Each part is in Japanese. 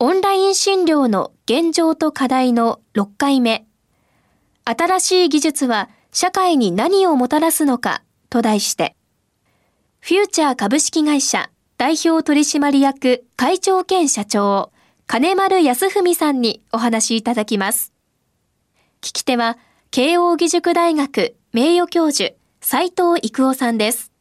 オンライン診療の現状と課題の6回目新しい技術は社会に何をもたらすのかと題してフューチャー株式会社代表取締役会長兼社長金丸康文さんにお話いただきます。聞き手は慶應義塾大学名誉教授斉藤育夫さんです。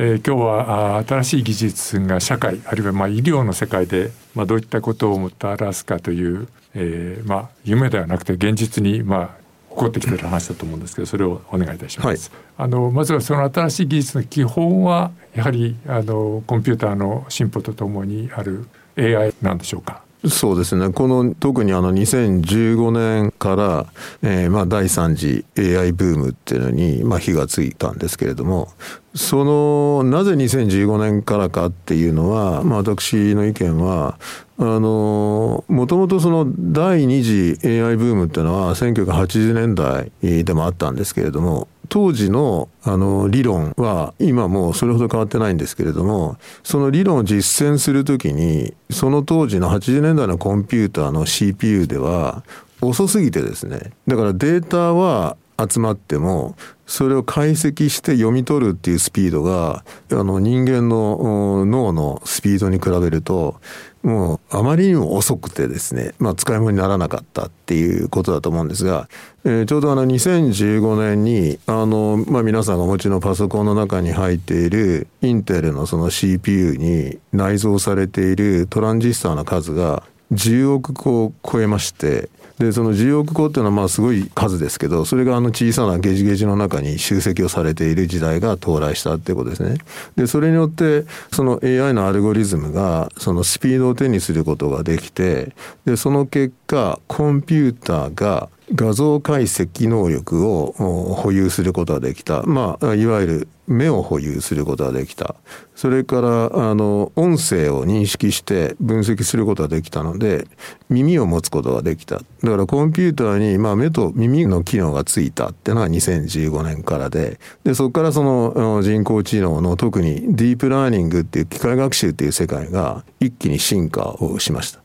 えー、今日は新しい技術が社会あるいはまあ医療の世界でまあどういったことをもたらすかという、えー、まあ夢ではなくて現実にまあ起こってきてる話だと思うんですけどそれをお願いいたします。はい、あのまずはその新しい技術の基本はやはりあのコンピューターの進歩とともにある AI なんでしょうか？そうですね。この特にあの2015年から、えー、まあ第3次 AI ブームっていうのにまあ火がついたんですけれども、そのなぜ2015年からかっていうのは、まあ私の意見は、もともとその第2次 AI ブームっていうのは1980年代でもあったんですけれども、当時のあの理論は今もうそれほど変わってないんですけれどもその理論を実践する時にその当時の80年代のコンピューターの CPU では遅すぎてですねだからデータは集まってもそれを解析して読み取るっていうスピードがあの人間の脳のスピードに比べるともうあまりにも遅くてですね、まあ、使い物にならなかったっていうことだと思うんですが、えー、ちょうどあの2015年にあの、まあ、皆さんがお持ちのパソコンの中に入っているインテルのその CPU に内蔵されているトランジスタの数が10億個を超えましてでその10億個っていうのはまあすごい数ですけどそれがあの小さなゲジゲジの中に集積をされている時代が到来したっていうことですね。でそれによってその AI のアルゴリズムがそのスピードを手にすることができてでその結果コンピューターが画像解析能力を保有することができた。まあ、いわゆる目を保有することができた。それから、あの、音声を認識して分析することができたので、耳を持つことができた。だからコンピューターに、まあ、目と耳の機能がついたっていうのが2015年からで、で、そこからその人工知能の特にディープラーニングっていう機械学習っていう世界が一気に進化をしました。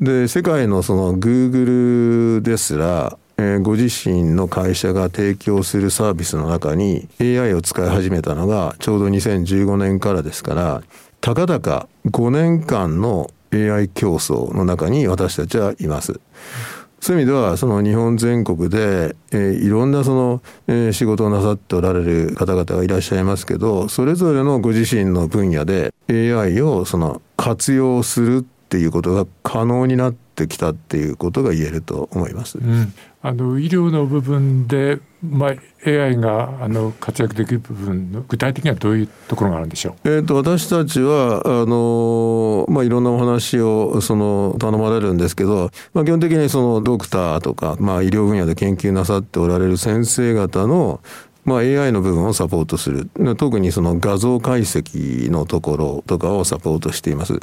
で世界のそのグーグルですらえー、ご自身の会社が提供するサービスの中に AI を使い始めたのがちょうど2015年からですからたかだか5年間の AI 競争の中に私たちはいます。そういう意味ではその日本全国で、えー、いろんなその、えー、仕事をなさっておられる方々がいらっしゃいますけどそれぞれのご自身の分野で AI をその活用するっていうことが可能になってきたっていうことが言えると思います。うん、あの医療の部分で、まあ、AI があの活躍できる部分の具体的にはどういうところがあるんでしょう、えーと、私たちはあの、まあ、いろんなお話をその頼まれるんですけど、まあ、基本的にそのドクターとか、まあ、医療分野で研究なさっておられる先生方のまあ、AI の部分をサポートする。特にその画像解析のところとかをサポートしています、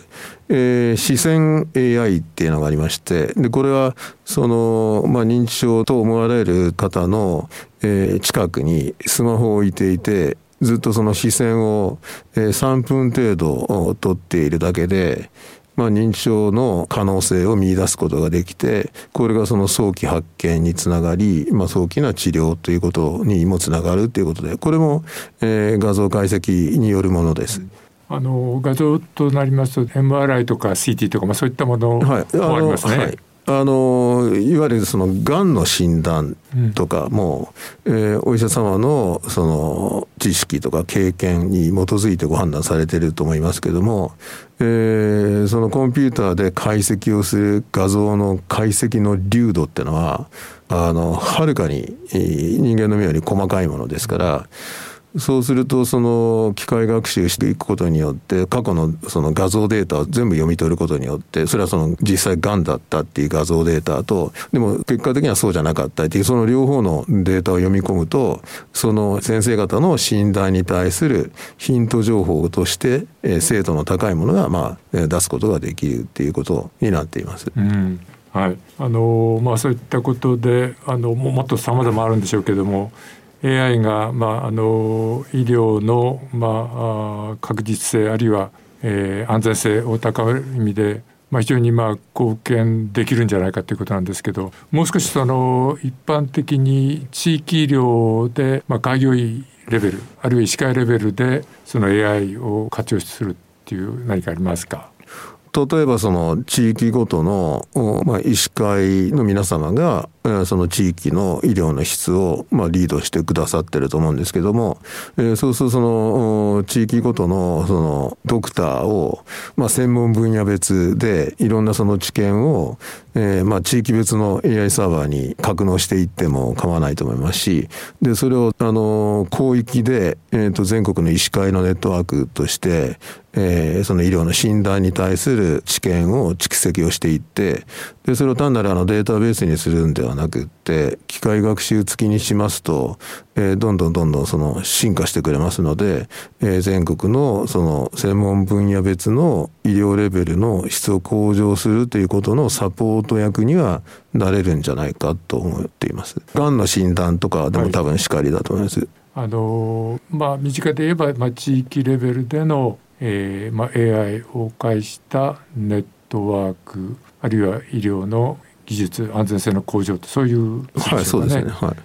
えー、視線 AI っていうのがありましてでこれはその、まあ、認知症と思われる方の、えー、近くにスマホを置いていてずっとその視線を3分程度取っているだけでまあ、認知症の可能性を見出すことができてこれがその早期発見につながり、まあ、早期な治療ということにもつながるということでこれも、えー、画像解析によるものです。あの画像となりますと MRI とか CT とか、まあ、そういったものもありますね。はいあのいわゆるそのがんの診断とかも、うん、えー、お医者様のその知識とか経験に基づいてご判断されていると思いますけども、えー、そのコンピューターで解析をする画像の解析の流度っていうのはあのはるかに人間の目より細かいものですから。そうするとその機械学習していくことによって過去のその画像データを全部読み取ることによってそれはその実際がんだったっていう画像データとでも結果的にはそうじゃなかったっていうその両方のデータを読み込むとその先生方の診断に対するヒント情報として精度の高いものがまあ出すことができるっていうことになっています。うんはいあのまあ、そういったことであのもっとさまざまあるんでしょうけども AI が、まあ、あの医療の、まあ、確実性あるいは、えー、安全性を高める意味で、まあ、非常にまあ貢献できるんじゃないかということなんですけどもう少しその一般的に地域医療で、まあ、開業医レベルあるいは医師会レベルでその AI を活用するっていう何かありますか？例えばその地域ごとの、まあ、医師会の皆様がその地域の医療の質をまあリードしてくださってると思うんですけども、えそうするとその地域ごとのそのドクターをまあ専門分野別でいろんなその知見をえまあ地域別の AI サーバーに格納していっても構わないと思いますしでそれをあの広域で、えー、と全国の医師会のネットワークとしてえー、その医療の診断に対する知見を蓄積をしていってでそれを単なるあのデータベースにするんではなくって機械学習付きにしますと、えー、どんどんどんどんその進化してくれますので、えー、全国のその専門分野別の医療レベルの質を向上するということのサポート役にはなれるんじゃないかと思っています。がんの診断とかでも多分しかりだと思います。はい、あのまあ身近で言えば、まあ、地域レベルでの、えーまあ、AI を介したネットワークあるいは医療の技術安全性の向上とそういう、ね、はいそうですね。はい。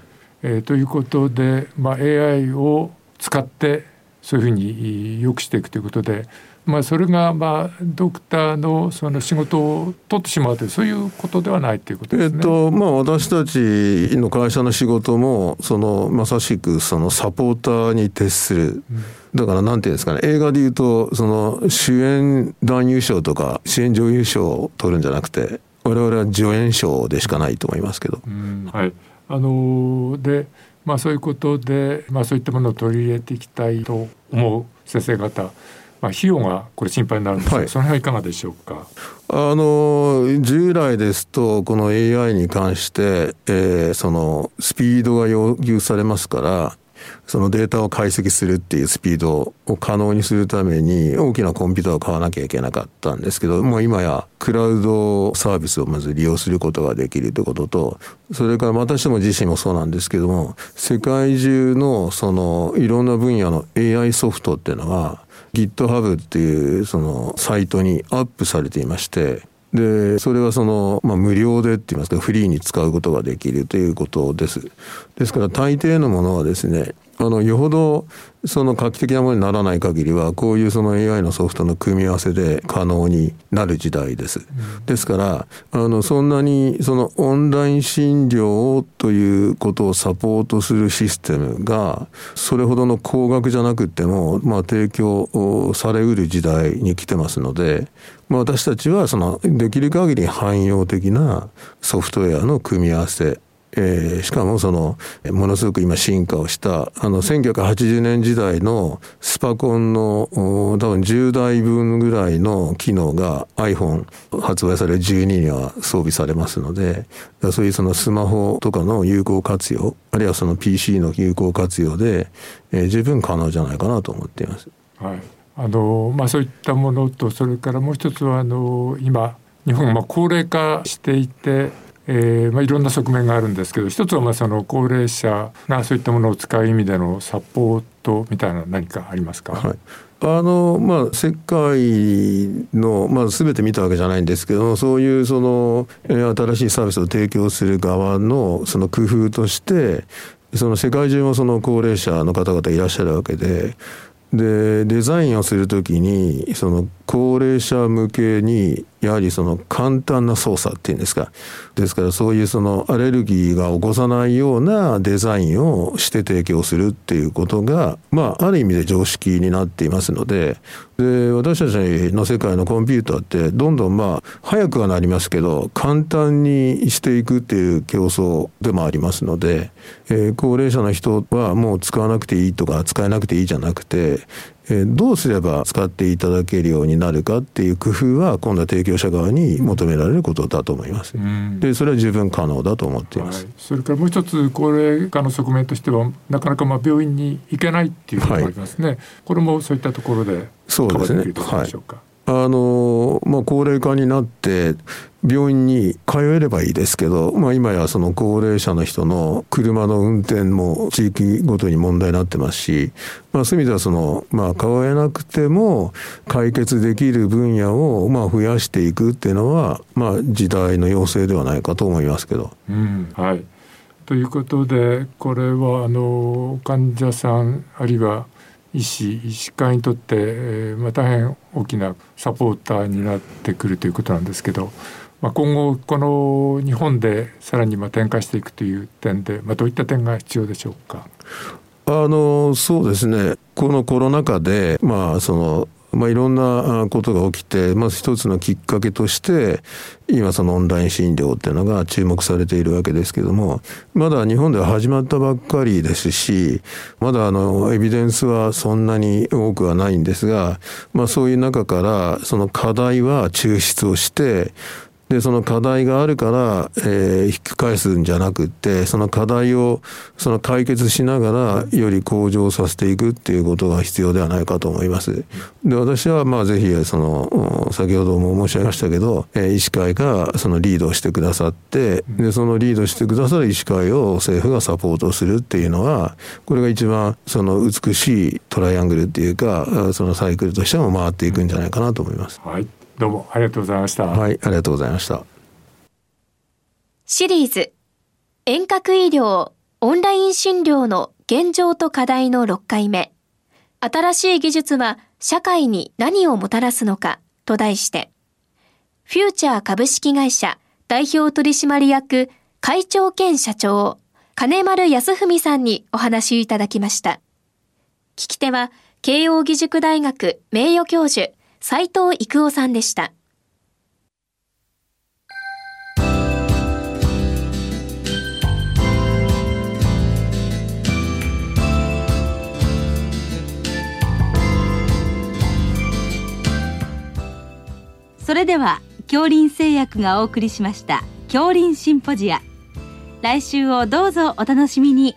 えー、ということで、まあ、AI を使ってそういうふうに良くしていくということで、まあ、それがまあドクターのその仕事を取ってしまうというそういうことではないということですね。えっとまあ、私たちの会社の仕事もそのまさしくそのサポーターに徹する。うん。だからなんていうんですかね。映画でいうとその主演男優賞とか主演女優賞を取るんじゃなくて我々は助演賞でしかないと思いますけど。はいあのでまあ、そういうことで、まあ、そういったものを取り入れていきたいと思う先生方、まあ、費用がこれ心配になるんですが、はい、その辺はいかがでしょうか？あの従来ですとこの AI に関して、えー、そのスピードが要求されますからそのデータを解析するっていうスピードを可能にするために大きなコンピューターを買わなきゃいけなかったんですけどもう今やクラウドサービスをまず利用することができるということとそれから私ども自身もそうなんですけども世界中のそのいろんな分野の AI ソフトっていうのは GitHub っていうそのサイトにアップされていましてで、それはその、まあ、無料でって言いますか、フリーに使うことができるということです。ですから、大抵のものはですね、あの、よほど、その画期的なものにならない限りは、こういうその AI のソフトの組み合わせで可能になる時代です。ですから、あの、そんなに、そのオンライン診療ということをサポートするシステムが、それほどの高額じゃなくても、まあ、提供されうる時代に来てますので、まあ、私たちはそのできる限り汎用的なソフトウェアの組み合わせえー、しかもそのものすごく今進化をしたあの1980年時代のスパコンの多分10台分ぐらいの機能が iPhone 発売される12には装備されますのでそういうそのスマホとかの有効活用あるいはその PC の有効活用で、えー、十分可能じゃないかなと思っています。はいあのまあ、そういったものとそれからもう一つはあの今日本は高齢化していて、えーまあ、いろんな側面があるんですけど一つはまあその高齢者がそういったものを使う意味でのサポートみたいな何かありますか、はい。あのまあ、世界の、まあ、全て見たわけじゃないんですけどそういうその新しいサービスを提供する側のその工夫としてその世界中もその高齢者の方々いらっしゃるわけででデザインをするときにその高齢者向けにやはりその簡単な操作っていうんですか。ですからそういうそのアレルギーが起こさないようなデザインをして提供するっていうことがまあある意味で常識になっていますので。で私たちの世界のコンピューターってどんどんまあ早くはなりますけど簡単にしていくっていう競争でもありますので、えー、高齢者の人はもう使わなくていいとか使えなくていいじゃなくてえどうすれば使っていただけるようになるかっていう工夫は今度は提供者側に求められることだと思います。でそれは十分可能だと思っています、はい、それからもう一つ高齢化の側面としてはなかなかまあ病院に行けないっていうことがありますね、はい、これもそういったところでそうですね。はいあのまあ、高齢化になって病院に通えればいいですけど、まあ、今やその高齢者の人の車の運転も地域ごとに問題になってますし、まあ、そういう意味ではその、まあ、通えなくても解決できる分野をまあ増やしていくっていうのは、まあ、時代の要請ではないかと思いますけど。うんはいということでこれはあの患者さんあるいは医師医師会にとって、えーまあ、大変大きなサポーターになってくるということなんですけど、まあ、今後この日本でさらにまあ展開していくという点で、まあ、どういった点が必要でしょうか？あのそうですねこのコロナ禍で、まあ、そのまあ、いろんなことが起きて、まず一つのきっかけとして、今そのオンライン診療っていうのが注目されているわけですけども、まだ日本では始まったばっかりですし、まだあの、エビデンスはそんなに多くはないんですが、まあそういう中から、その課題は抽出をして、でその課題があるから、えー、引き返すんじゃなくってその課題をその解決しながらより向上させていくっていうことが必要ではないかと思います。で私はまあぜひその先ほども申し上げましたけど、えー、医師会がそのリードしてくださってでそのリードしてくださる医師会を政府がサポートするっていうのはこれが一番その美しいトライアングルっていうかそのサイクルとしても回っていくんじゃないかなと思います。はいどうもありがとうございました。はい、ありがとうございました。シリーズ遠隔医療オンライン診療の現状と課題の6回目新しい技術は社会に何をもたらすのかと題してフューチャー株式会社代表取締役会長兼社長金丸康文さんにお話いただきました聞き手は慶應義塾大学名誉教授斉藤育夫さんでした。それでは恐林製薬がお送りしました恐林シンポジア来週をどうぞお楽しみに